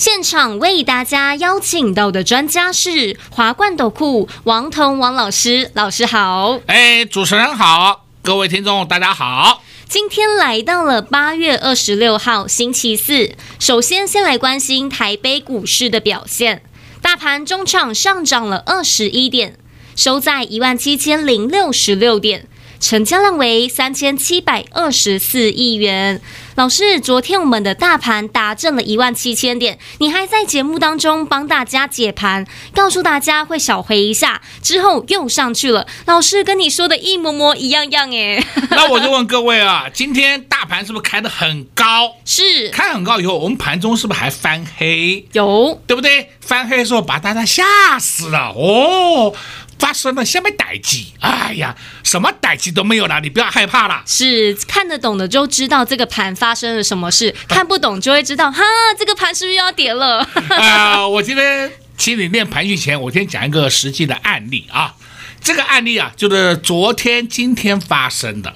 现场为大家邀请到的专家是华冠斗库王彤王老师，老师好。哎，主持人好，各位听众大家好。今天来到了八月二十六号星期四，首先先来关心台北股市的表现，大盘中场上涨了二十一点，收在一万七千零六十六点。成交量为三千七百二十四亿元。老师，昨天我们的大盘达正了一万七千点，你还在节目当中帮大家解盘，告诉大家会小回一下，之后又上去了。老师跟你说的一模模一样样哎。那我就问各位啊，今天大盘是不是开得很高？是，开很高以后，我们盘中是不是还翻黑？有，对不对？翻黑的时候把大家吓死了哦。发生了什么代志？哎呀，什么代志都没有了，你不要害怕了。是看得懂的就知道这个盘发生了什么事，看不懂就会知道哈，这个盘是不是要跌了？啊、呃，我今天请你练盘序前，我先讲一个实际的案例啊。这个案例啊，就是昨天、今天发生的。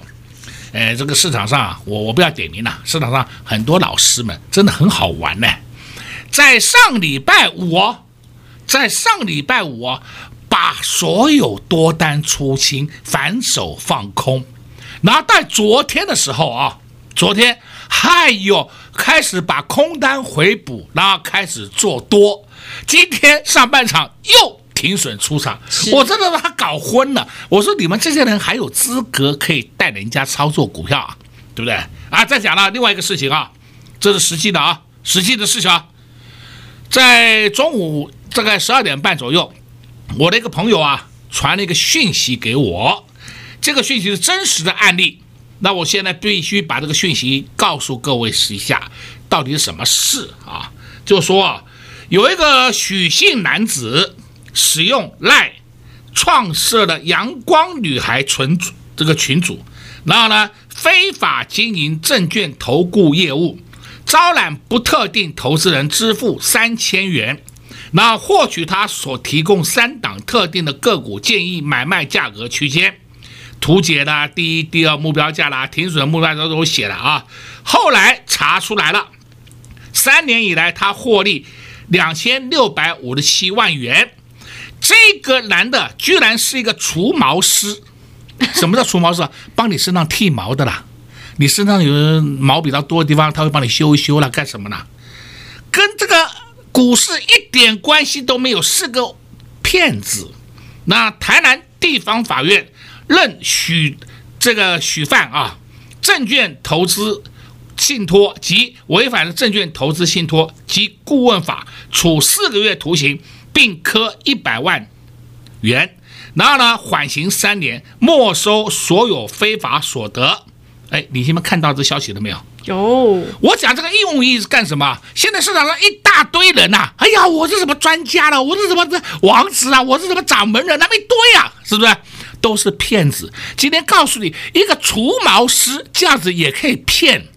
哎，这个市场上啊，我我不要点名了，市场上很多老师们真的很好玩呢。在上礼拜五，在上礼拜五。把所有多单出清，反手放空，然后在昨天的时候啊，昨天还有开始把空单回补，然后开始做多。今天上半场又停损出场，我真的把他搞昏了。我说你们这些人还有资格可以带人家操作股票啊，对不对？啊，再讲了另外一个事情啊，这是实际的啊，实际的事情啊，在中午大概十二点半左右。我的一个朋友啊，传了一个讯息给我，这个讯息是真实的案例。那我现在必须把这个讯息告诉各位试一下，到底是什么事啊？就说有一个许姓男子使用 LINE 创设了阳光女孩群组这个群组，然后呢，非法经营证券投顾业务，招揽不特定投资人支付三千元。那获取他所提供三档特定的个股建议买卖价格区间，图解的第一、第二目标价啦，停损的目标价都都写了啊。后来查出来了，三年以来他获利两千六百五十七万元。这个男的居然是一个除毛师，什么叫除毛师啊？帮你身上剃毛的啦，你身上有毛比较多的地方，他会帮你修一修了，干什么呢？跟这个。股市一点关系都没有，是个骗子。那台南地方法院认许这个许犯啊，证券投资信托及违反了证券投资信托及顾问法，处四个月徒刑，并科一百万元。然后呢，缓刑三年，没收所有非法所得。哎，你们看到这消息了没有？有，我讲这个用意是干什么？现在市场上一大堆人呐、啊，哎呀，我是什么专家了，我是什么这王子啊，我是什么掌门人，那么一堆是不是？都是骗子。今天告诉你，一个除毛师这样子也可以骗，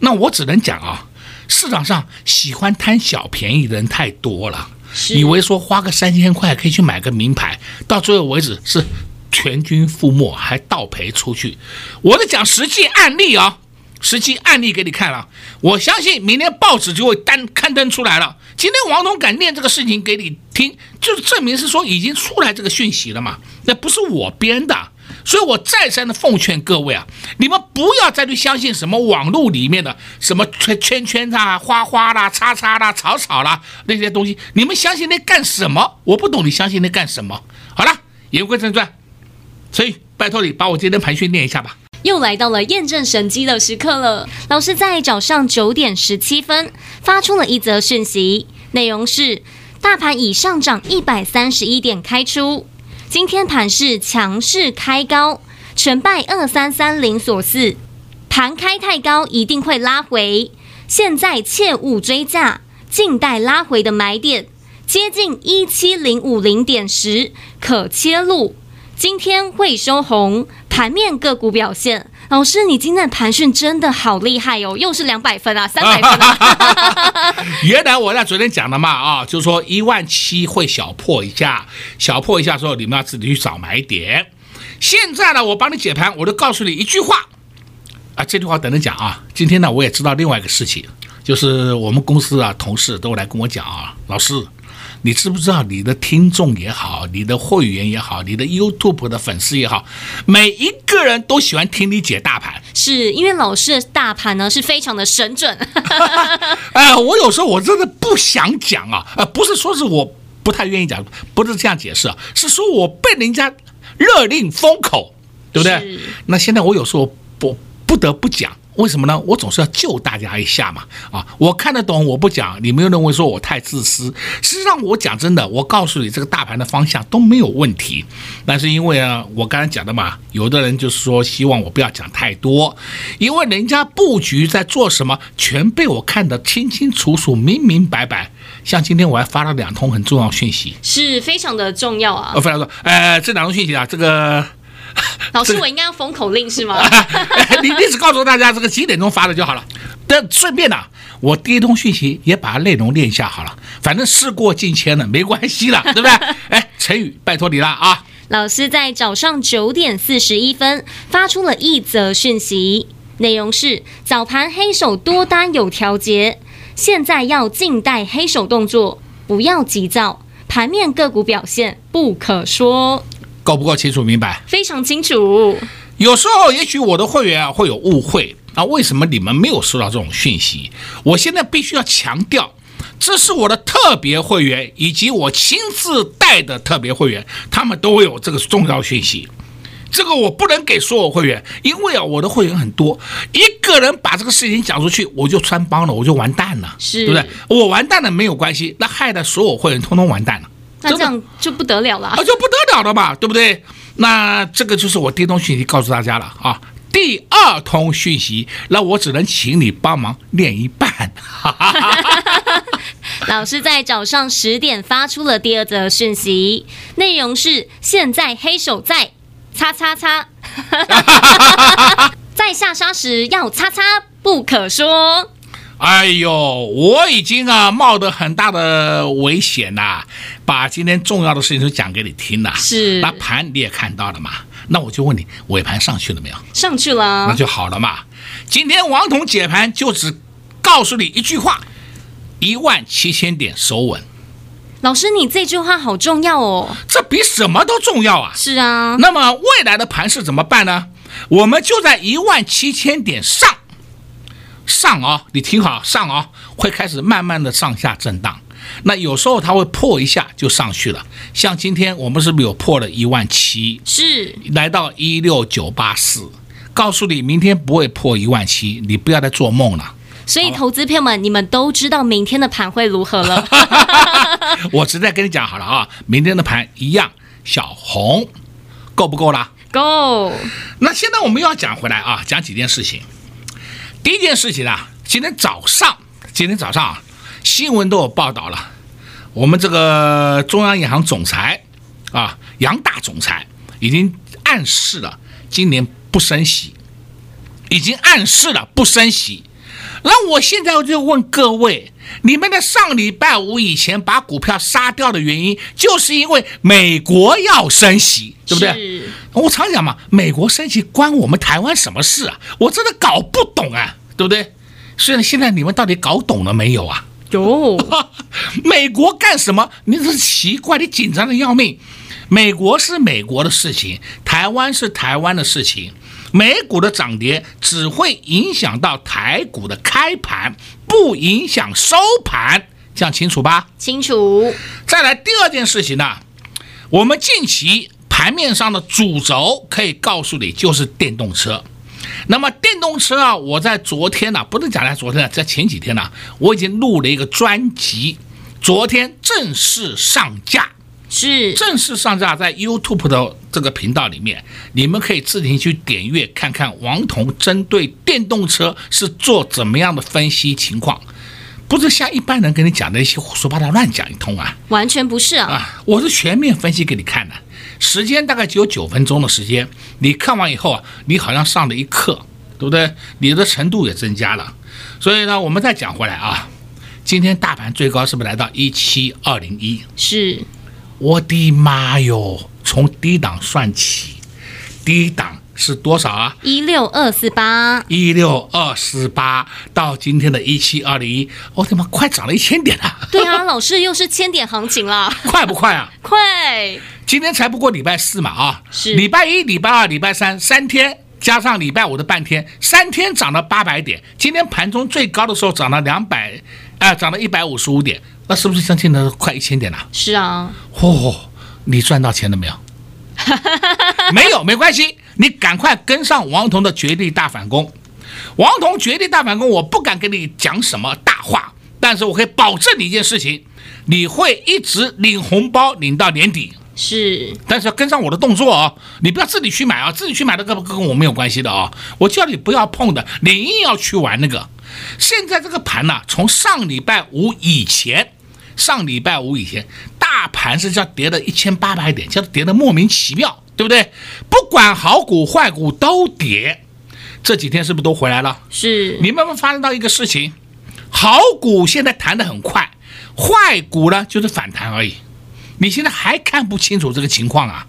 那我只能讲啊，市场上喜欢贪小便宜的人太多了，以为说花个三千块可以去买个名牌，到最后为止是全军覆没，还倒赔出去。我在讲实际案例啊。实际案例给你看了，我相信明天报纸就会单刊登出来了。今天王总敢念这个事情给你听，就是证明是说已经出来这个讯息了嘛，那不是我编的，所以我再三的奉劝各位啊，你们不要再去相信什么网络里面的什么圈圈圈啊、花花啦、叉叉啦、草草啦那些东西，你们相信那干什么？我不懂你相信那干什么。好了，言归正传，所以拜托你把我今天盘讯念一下吧。又来到了验证神机的时刻了。老师在早上九点十七分发出了一则讯息，内容是：大盘已上涨一百三十一点开出，今天盘势强势开高，全拜二三三零所赐，盘开太高一定会拉回，现在切勿追价，静待拉回的买点，接近一七零五零点时可切入。今天会收红，盘面个股表现。老师，你今天的盘讯真的好厉害哦，又是两百分啊，三百分啊！原来我在昨天讲的嘛，啊，就是说一万七会小破一下，小破一下之后，你们要自己去找买点。现在呢，我帮你解盘，我就告诉你一句话啊，这句话等着讲啊。今天呢，我也知道另外一个事情，就是我们公司啊，同事都来跟我讲啊，老师。你知不知道，你的听众也好，你的会员也好，你的 YouTube 的粉丝也好，每一个人都喜欢听你解大盘，是因为老师的大盘呢是非常的神准。哎，我有时候我真的不想讲啊，呃，不是说是我不太愿意讲，不是这样解释啊，是说我被人家勒令封口，对不对？是那现在我有时候不不得不讲。为什么呢？我总是要救大家一下嘛！啊，我看得懂，我不讲，你们又认为说我太自私。实际上，我讲真的，我告诉你，这个大盘的方向都没有问题。但是因为啊，我刚才讲的嘛，有的人就是说希望我不要讲太多，因为人家布局在做什么，全被我看得清清楚楚、明明白白。像今天我还发了两通很重要讯息，是非常的重要啊！呃非常说，呃，这两通讯息啊，这个。老师，我应该要封口令是吗？你你只告诉大家这个几点钟发的就好了。但顺便呢、啊，我第一通讯息也把内容念一下好了。反正事过境迁了，没关系了，对不对？哎，陈宇，拜托你了啊！老师在早上九点四十一分发出了一则讯息，内容是：早盘黑手多单有调节，现在要静待黑手动作，不要急躁，盘面个股表现不可说。够不够清楚明白？非常清楚。有时候也许我的会员啊会有误会啊，为什么你们没有收到这种讯息？我现在必须要强调，这是我的特别会员以及我亲自带的特别会员，他们都会有这个重要讯息。这个我不能给所有会员，因为啊我的会员很多，一个人把这个事情讲出去，我就穿帮了，我就完蛋了，是对不对？我完蛋了没有关系，那害得所有会员通通完蛋了。那这样就不得了了啊！就不得了了嘛，对不对？那这个就是我第一通讯息告诉大家了啊。第二通讯息，那我只能请你帮忙念一半。老师在早上十点发出了第二则讯息，内容是：现在黑手在擦擦擦，在下杀时要擦擦不可说。哎呦，我已经啊冒着很大的危险呐、啊，把今天重要的事情都讲给你听了。是，那盘你也看到了嘛？那我就问你，尾盘上去了没有？上去了，那就好了嘛。今天王彤解盘就只告诉你一句话：一万七千点收稳。老师，你这句话好重要哦，这比什么都重要啊。是啊，那么未来的盘势怎么办呢？我们就在一万七千点上。上啊，你听好，上啊，会开始慢慢的上下震荡。那有时候它会破一下就上去了，像今天我们是不是有破了一万七？是，来到一六九八四。告诉你，明天不会破一万七，你不要再做梦了。所以，投资朋友们，你们都知道明天的盘会如何了。我直接跟你讲好了啊，明天的盘一样小红，够不够啦？够。那现在我们又要讲回来啊，讲几件事情。第一件事情啊，今天早上，今天早上啊，新闻都有报道了。我们这个中央银行总裁啊，杨大总裁已经暗示了今年不升息，已经暗示了不升息。那我现在我就问各位，你们的上礼拜五以前把股票杀掉的原因，就是因为美国要升息，对不对？我常讲嘛，美国升息关我们台湾什么事啊？我真的搞不懂啊，对不对？所以现在你们到底搞懂了没有啊？有，美国干什么？你这是奇怪，你紧张的要命。美国是美国的事情，台湾是台湾的事情。美股的涨跌只会影响到台股的开盘，不影响收盘，这样清楚吧？清楚。再来第二件事情呢，我们近期盘面上的主轴可以告诉你，就是电动车。那么电动车啊，我在昨天呢，不是讲在昨天啊，在前几天呢，我已经录了一个专辑，昨天正式上架。是正式上架在 YouTube 的这个频道里面，你们可以自行去点阅看看王彤针对电动车是做怎么样的分析情况。不是像一般人跟你讲的一些胡说八道乱讲一通啊。完全不是啊！啊，我是全面分析给你看的，时间大概只有九分钟的时间，你看完以后啊，你好像上了一课，对不对？你的程度也增加了。所以呢，我们再讲回来啊，今天大盘最高是不是来到一七二零一？是，我的妈哟！从低档算起，低档是多少啊？一六二四八，一六二四八到今天的一七二零一，我的妈，快涨了一千点了！对啊，老师又是千点行情了，快不快啊？快！今天才不过礼拜四嘛啊，是礼拜一、礼拜二、礼拜三三天，加上礼拜五的半天，三天涨了八百点。今天盘中最高的时候涨了两百，啊，涨了一百五十五点，那是不是将近了快一千点了？是啊，嚯！你赚到钱了没有？没有，没关系，你赶快跟上王彤的绝地大反攻。王彤绝地大反攻，我不敢跟你讲什么大话，但是我可以保证你一件事情，你会一直领红包领到年底。是，但是要跟上我的动作哦，你不要自己去买啊，自己去买的跟跟我没有关系的啊、哦，我叫你不要碰的，你硬要去玩那个。现在这个盘呢、啊，从上礼拜五以前，上礼拜五以前。大盘是叫跌了一千八百点，叫跌的莫名其妙，对不对？不管好股坏股都跌，这几天是不是都回来了？是。你们有没有发现到一个事情？好股现在弹得很快，坏股呢就是反弹而已。你现在还看不清楚这个情况啊？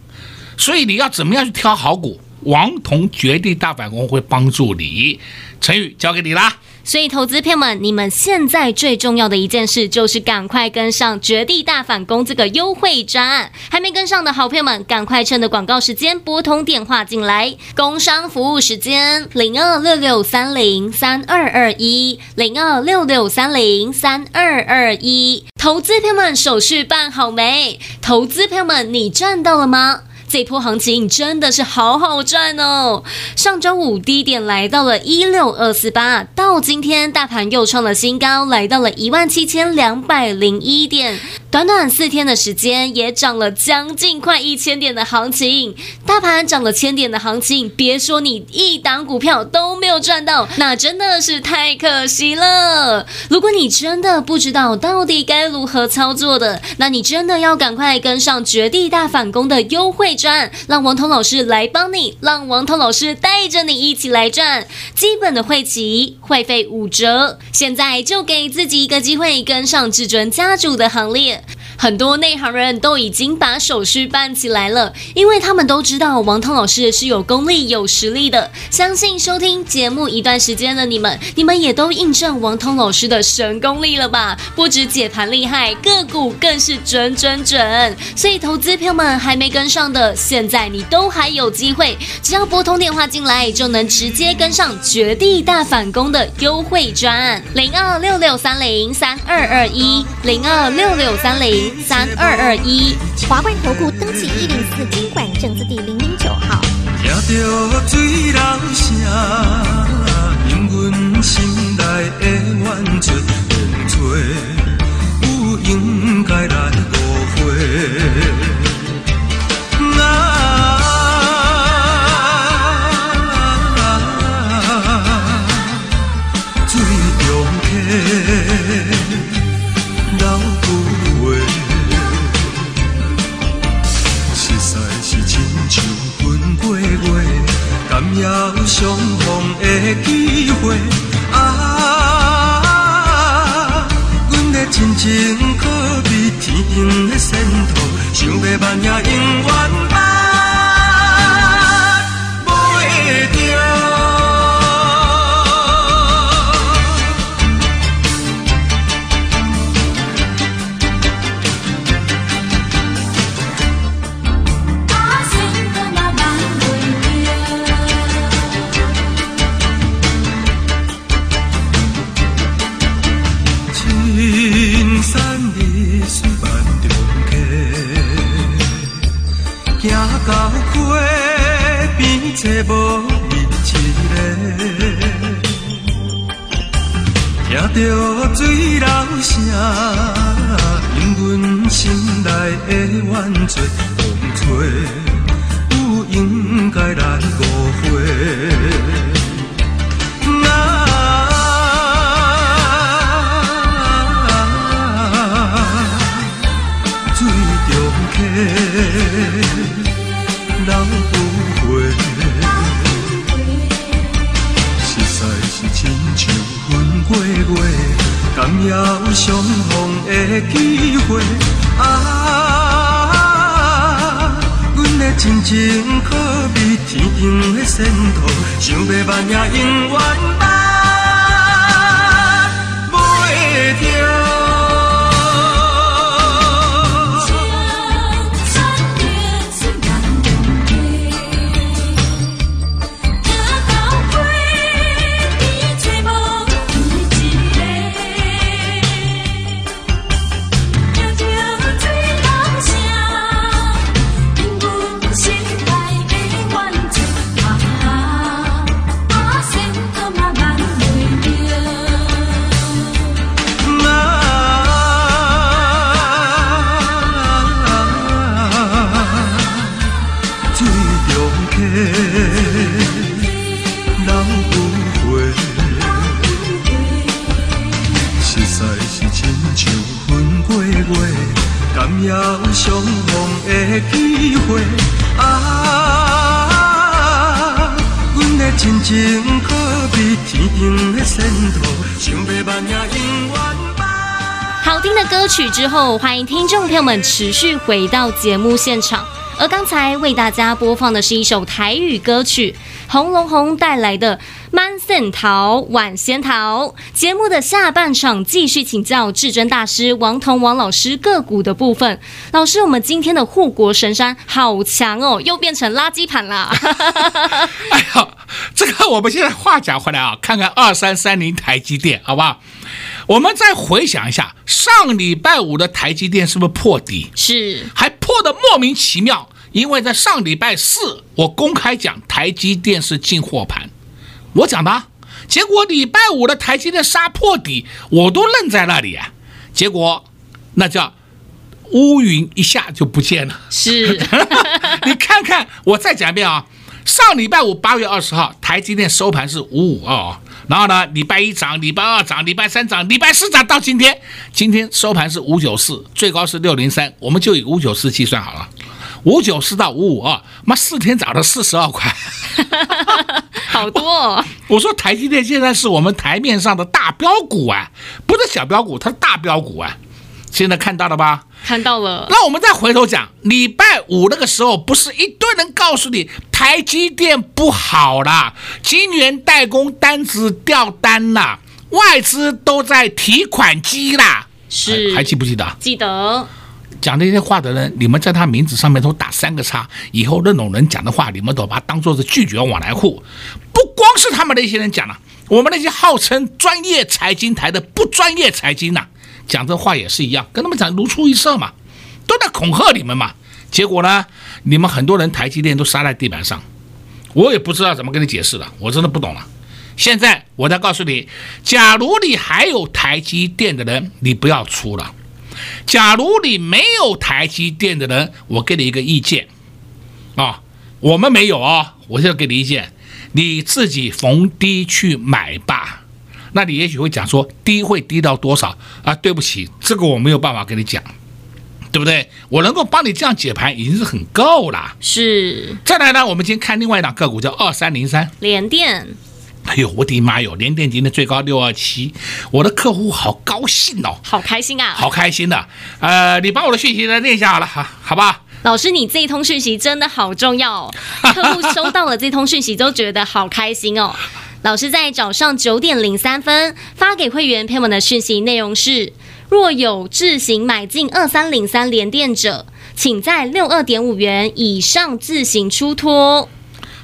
所以你要怎么样去挑好股？王彤绝地大反攻会帮助你。成语交给你啦。所以，投资朋友们，你们现在最重要的一件事就是赶快跟上绝地大反攻这个优惠专案。还没跟上的好朋友们，赶快趁着广告时间拨通电话进来。工商服务时间：零二六六三零三二二一，零二六六三零三二二一。投资朋友们，手续办好没？投资朋友们，你赚到了吗？这波行情真的是好好赚哦！上周五低点来到了一六二四八，到今天大盘又创了新高，来到了一万七千两百零一点。短短四天的时间，也涨了将近快一千点的行情。大盘涨了千点的行情，别说你一档股票都没有赚到，那真的是太可惜了。如果你真的不知道到底该如何操作的，那你真的要赶快跟上绝地大反攻的优惠赚，让王彤老师来帮你，让王彤老师带着你一起来赚。基本的会期会费五折，现在就给自己一个机会，跟上至尊家族的行列。很多内行人都已经把手续办起来了，因为他们都知道王涛老师是有功力、有实力的。相信收听节目一段时间的你们，你们也都印证王涛老师的神功力了吧？不止解盘厉害，个股更是准准准。所以投资票们还没跟上的，现在你都还有机会，只要拨通电话进来，就能直接跟上绝地大反攻的优惠专案：零二六六三零三二二一零二六六三零三二二一，华冠投顾登记一零四金管证字第零零九号。有相逢的机会。啊，阮的真情可比天顶的仙桃，想要万也永远。啊回啊，水中客，留不回。实在是亲像云过月，敢也有相逢的机会啊。真情可比天上的仙桃，想要万也永远后，欢迎听众朋友们持续回到节目现场。而刚才为大家播放的是一首台语歌曲，洪龙宏带来的《满仙桃晚仙桃》。节目的下半场继续请教至尊大师王彤王老师个股的部分。老师，我们今天的护国神山好强哦，又变成垃圾盘了。哎呀，这个我们现在话讲回来啊，看看二三三零台积电，好不好？我们再回想一下，上礼拜五的台积电是不是破底？是，还破得莫名其妙。因为在上礼拜四，我公开讲台积电是进货盘，我讲的，结果礼拜五的台积电杀破底，我都愣在那里啊。结果那叫乌云一下就不见了。是，你看看，我再讲一遍啊。上礼拜五八月二十号，台积电收盘是五五二，然后呢，礼拜一涨，礼拜二涨，礼拜三涨，礼拜四涨，到今天，今天收盘是五九四，最高是六零三，我们就以五九四计算好了。五九四到五五二，妈四天涨了四十二块，好多哦。我说台积电现在是我们台面上的大标股啊，不是小标股，它是大标股啊。现在看到了吧？看到了。那我们再回头讲，礼拜五那个时候，不是一堆人告诉你台积电不好啦，晶圆代工单子掉单啦，外资都在提款机啦，是还，还记不记得？记得。讲这些话的人，你们在他名字上面都打三个叉。以后那种人讲的话，你们都把他当做是拒绝往来户。不光是他们那些人讲了，我们那些号称专业财经台的不专业财经呐，讲这话也是一样，跟他们讲如出一辙嘛，都在恐吓你们嘛。结果呢，你们很多人台积电都杀在地板上，我也不知道怎么跟你解释了，我真的不懂了。现在我再告诉你，假如你还有台积电的人，你不要出了。假如你没有台积电的人，我给你一个意见，啊，我们没有啊，我现在给你意见，你自己逢低去买吧。那你也许会讲说，低会低到多少啊？对不起，这个我没有办法跟你讲，对不对？我能够帮你这样解盘已经是很够了。是。再来呢，我们今天看另外一档个股，叫二三零三联电。哎呦，我的妈哟！联电今天最高六二七，我的客户好高兴哦，好开心啊，好开心的。呃，你把我的讯息来念一下好了，好，好吧？老师，你这一通讯息真的好重要哦，客户收到了这通讯息都觉得好开心哦。老师在早上九点零三分发给会员朋友们的讯息内容是：若有自行买进二三零三联电者，请在六二点五元以上自行出脱。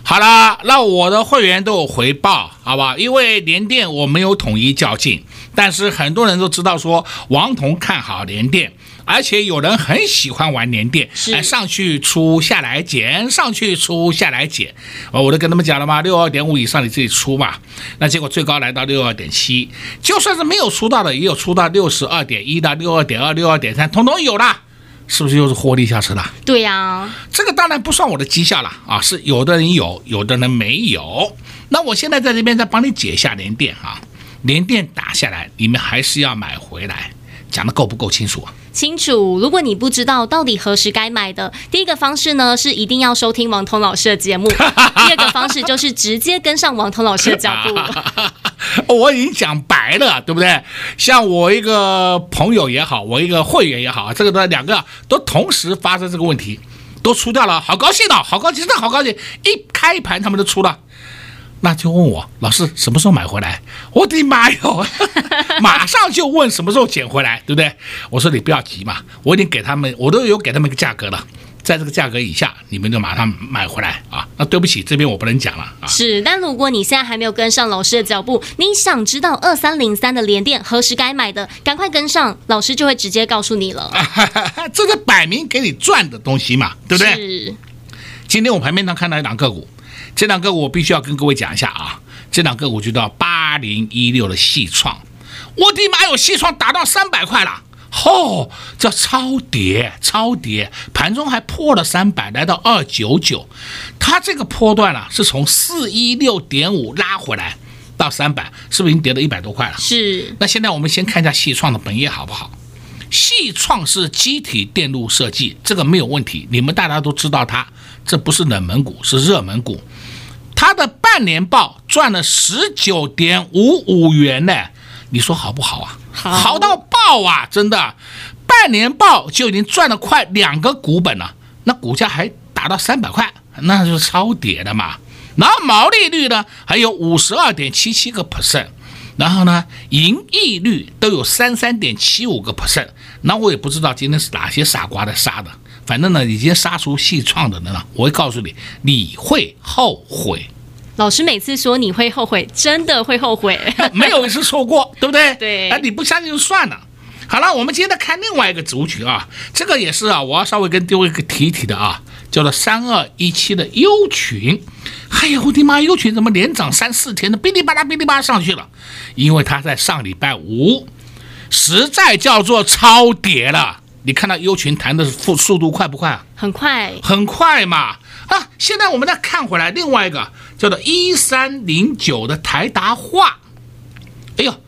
好啦，那我的会员都有回报，好吧？因为联电我没有统一较劲，但是很多人都知道说王彤看好联电，而且有人很喜欢玩连电，哎上去出下来减，上去出下来减。哦，我都跟他们讲了嘛，六二点五以上你自己出嘛。那结果最高来到六二点七，就算是没有出到的，也有出到六十二点一到六二点二、六二点三，统统有了。是不是又是获利下车了？对呀、啊，这个当然不算我的绩效了啊，是有的人有，有的人没有。那我现在在这边再帮你解一下连电啊，连电打下来，你们还是要买回来，讲的够不够清楚啊？清楚。如果你不知道到底何时该买的，第一个方式呢是一定要收听王彤老师的节目；第二个方式就是直接跟上王彤老师的脚步。我已经讲白了，对不对？像我一个朋友也好，我一个会员也好，这个的两个都同时发生这个问题，都出掉了，好高兴哦，好高兴，真的好高兴！一开盘他们都出了。那就问我老师什么时候买回来？我的妈哟！马上就问什么时候捡回来，对不对？我说你不要急嘛，我已经给他们，我都有给他们一个价格了，在这个价格以下，你们就马上买回来啊。那对不起，这边我不能讲了啊。是，但如果你现在还没有跟上老师的脚步，你想知道二三零三的连电何时该买的，赶快跟上，老师就会直接告诉你了。这个摆明给你赚的东西嘛，对不对？是。今天我盘面上看到一档个股。这两个我必须要跟各位讲一下啊，这两个我就叫八零一六的细创，我的妈哟，细创打到三百块了，吼，这超跌超跌，盘中还破了三百，来到二九九，它这个波段啊，是从四一六点五拉回来到三百，是不是已经跌了一百多块了？是。那现在我们先看一下细创的本业好不好？细创是机体电路设计，这个没有问题，你们大家都知道它，这不是冷门股，是热门股。它的半年报赚了十九点五五元呢，你说好不好啊？好，好到爆啊！真的，半年报就已经赚了快两个股本了，那股价还达到三百块，那就是超跌的嘛。然后毛利率呢还有五十二点七七个 percent，然后呢盈利率都有三三点七五个 percent，那我也不知道今天是哪些傻瓜在杀的。反正呢，已经杀出细创的人了，我会告诉你，你会后悔。老师每次说你会后悔，真的会后悔，没有一次错过，对不对？对。哎，你不相信就算了。好了，我们接着看另外一个族群啊，这个也是啊，我要稍微跟各位一个提提的啊，叫做三二一七的优群。哎呀，我的妈，优群怎么连涨三四天的，哔哩吧啦，哔哩吧啦上去了？因为它在上礼拜五，实在叫做超跌了。你看到优群弹的速速度快不快啊？很快，很快嘛！啊，现在我们再看回来，另外一个叫做一三零九的台达化，哎呦，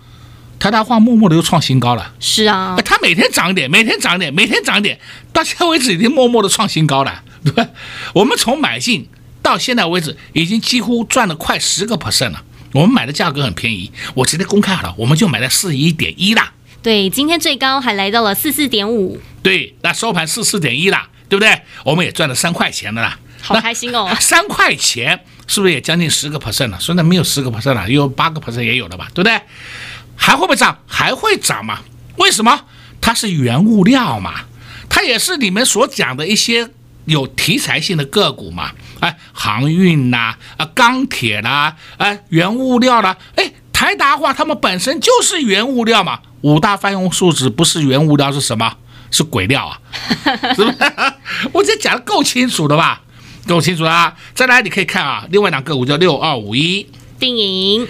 台达化默默的又创新高了。是啊，它每天涨一点，每天涨一点，每天涨一点，到现在为止已经默默的创新高了，对吧？我们从买进到现在为止，已经几乎赚了快十个 percent 了。我们买的价格很便宜，我直接公开好了，我们就买在四一点一啦。对，今天最高还来到了四四点五。对，那收盘是四点一啦，对不对？我们也赚了三块钱的啦，好开心哦！三块钱是不是也将近十个 percent 了？虽然没有十个 percent 了，有八个 percent 也有了吧，对不对？还会不会涨？还会涨。嘛？为什么？它是原物料嘛，它也是你们所讲的一些有题材性的个股嘛，哎，航运呐，啊，钢铁啦，哎，原物料啦，哎。台达化，他们本身就是原物料嘛，五大泛用树脂不是原物料是什么？是鬼料啊！是不是？我这讲的够清楚的吧？够清楚啊！再来，你可以看啊，另外两个股叫六二五一定颖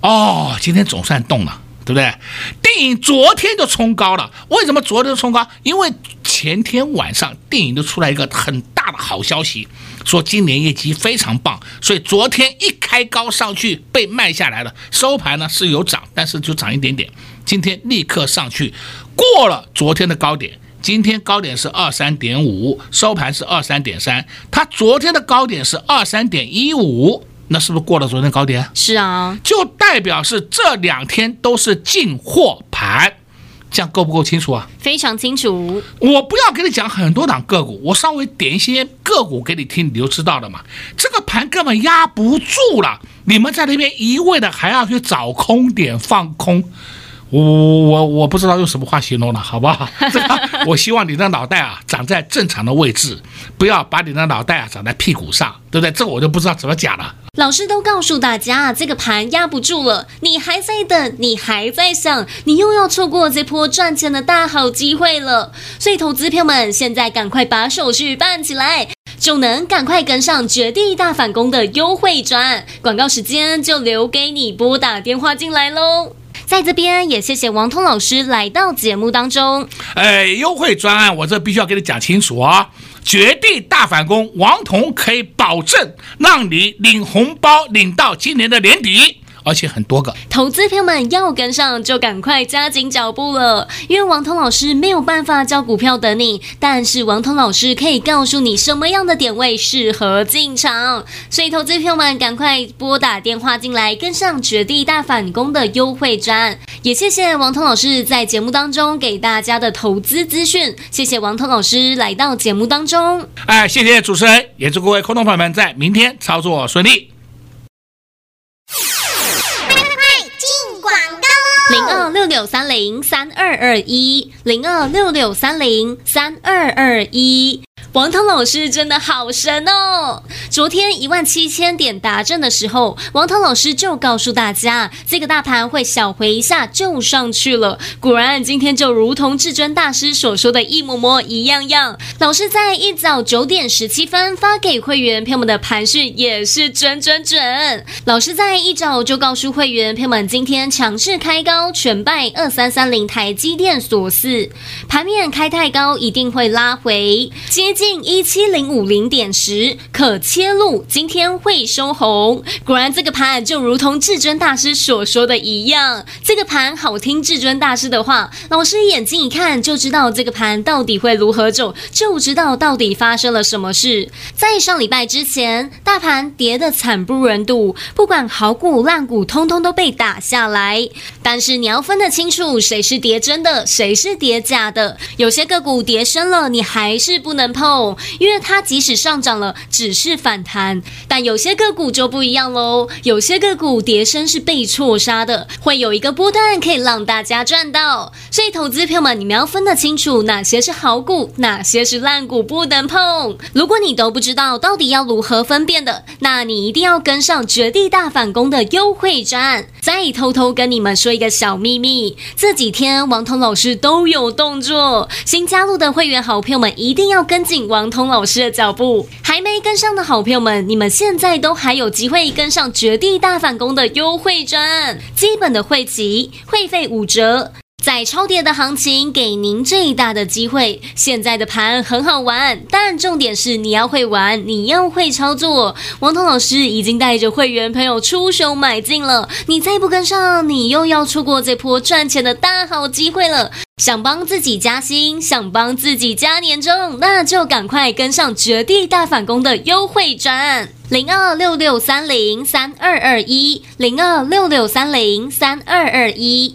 哦，今天总算动了，对不对？定颖昨天就冲高了，为什么昨天就冲高？因为前天晚上定颖就出来一个很大的好消息。说今年业绩非常棒，所以昨天一开高上去被卖下来了，收盘呢是有涨，但是就涨一点点。今天立刻上去过了昨天的高点，今天高点是二三点五，收盘是二三点三，它昨天的高点是二三点一五，那是不是过了昨天高点？是啊，就代表是这两天都是进货盘。这样够不够清楚啊？非常清楚。我不要给你讲很多档个股，我稍微点一些个股给你听，你就知道了嘛。这个盘根本压不住了，你们在那边一味的还要去找空点放空。我我我不知道用什么话形容了，好不好？我希望你的脑袋啊长在正常的位置，不要把你的脑袋啊长在屁股上，对不对？这我就不知道怎么讲了。老师都告诉大家，这个盘压不住了，你还在等，你还在想，你又要错过这波赚钱的大好机会了。所以，投资票们现在赶快把手续办起来，就能赶快跟上绝地大反攻的优惠转。广告时间就留给你拨打电话进来喽。在这边也谢谢王彤老师来到节目当中。哎，优惠专案，我这必须要给你讲清楚啊！绝地大反攻，王彤可以保证让你领红包领到今年的年底，而且很多个。投资朋友们要跟上，就赶快加紧脚步了，因为王彤老师没有办法教股票等你，但是王彤老师可以告诉你什么样的点位适合进场。所以投资朋友们赶快拨打电话进来，跟上绝地大反攻的优惠战。也谢谢王彤老师在节目当中给大家的投资资讯，谢谢王彤老师来到节目当中。哎，谢谢主持人，也祝各位观众朋友们在明天操作顺利。六三零三二二一，零二六六三零三二二一。王涛老师真的好神哦！昨天一万七千点达阵的时候，王涛老师就告诉大家，这个大盘会小回一下就上去了。果然，今天就如同至尊大师所说的一模模一样样。老师在一早九点十七分发给会员朋友们的盘讯也是准准准。老师在一早就告诉会员朋友们，今天强势开高，全拜二三三零台积电所赐，盘面开太高一定会拉回接近一七零五零点时可切入，今天会收红。果然，这个盘就如同至尊大师所说的一样，这个盘好听至尊大师的话，老师眼睛一看就知道这个盘到底会如何走，就知道到底发生了什么事。在上礼拜之前，大盘跌得惨不忍睹，不管好股烂股，通通都被打下来。但是你要分得清楚，谁是跌真的，谁是跌假的。有些个股跌深了，你还是不能碰。因为它即使上涨了，只是反弹，但有些个股就不一样喽。有些个股跌升是被错杀的，会有一个波段可以让大家赚到。所以，投资朋友们，你们要分得清楚哪些是好股，哪些是烂股，不能碰。如果你都不知道到底要如何分辨的，那你一定要跟上绝地大反攻的优惠战。再偷偷跟你们说一个小秘密，这几天王彤老师都有动作，新加入的会员好朋友们一定要跟紧。王通老师的脚步，还没跟上的好朋友们，你们现在都还有机会跟上绝地大反攻的优惠战，基本的汇集会费五折。在超跌的行情，给您最大的机会。现在的盘很好玩，但重点是你要会玩，你要会操作。王彤老师已经带着会员朋友出手买进了，你再不跟上，你又要错过这波赚钱的大好机会了。想帮自己加薪，想帮自己加年终，那就赶快跟上绝地大反攻的优惠战，零二六六三零三二二一，零二六六三零三二二一。